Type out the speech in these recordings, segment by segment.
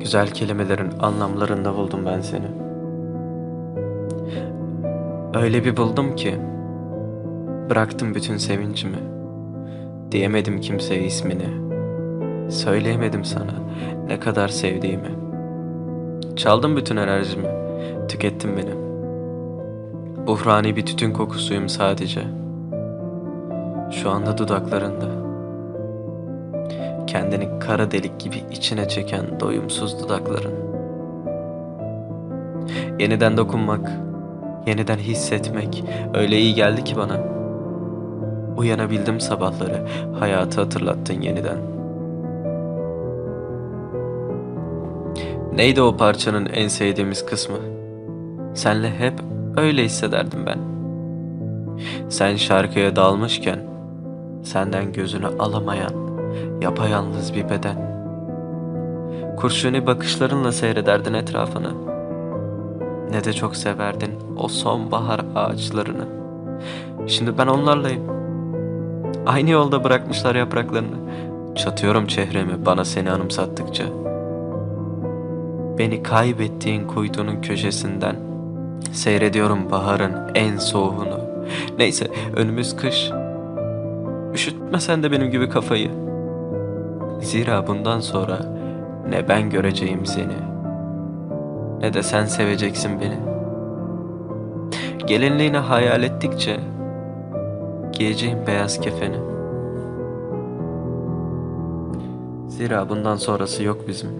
Güzel kelimelerin anlamlarında buldum ben seni. Öyle bir buldum ki bıraktım bütün sevincimi. Diyemedim kimseye ismini. Söyleyemedim sana ne kadar sevdiğimi. Çaldım bütün enerjimi. Tükettin beni. Buhrani bir tütün kokusuyum sadece. Şu anda dudaklarında. Kendini kara delik gibi içine çeken doyumsuz dudakların. Yeniden dokunmak, yeniden hissetmek öyle iyi geldi ki bana. Uyanabildim sabahları, hayatı hatırlattın yeniden. Neydi o parçanın en sevdiğimiz kısmı? Senle hep öyle hissederdim ben. Sen şarkıya dalmışken, senden gözünü alamayan, yapayalnız bir beden. Kurşuni bakışlarınla seyrederdin etrafını. Ne de çok severdin o sonbahar ağaçlarını. Şimdi ben onlarlayım. Aynı yolda bırakmışlar yapraklarını. Çatıyorum çehremi bana seni anımsattıkça. Beni kaybettiğin kuytunun köşesinden seyrediyorum baharın en soğuğunu. Neyse önümüz kış. Üşütme sen de benim gibi kafayı. Zira bundan sonra ne ben göreceğim seni ne de sen seveceksin beni. Gelinliğini hayal ettikçe giyeceğim beyaz kefeni. Zira bundan sonrası yok bizim.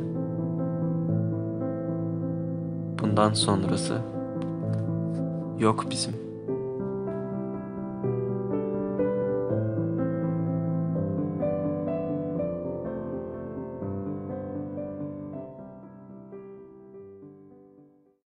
Bundan sonrası yok bizim.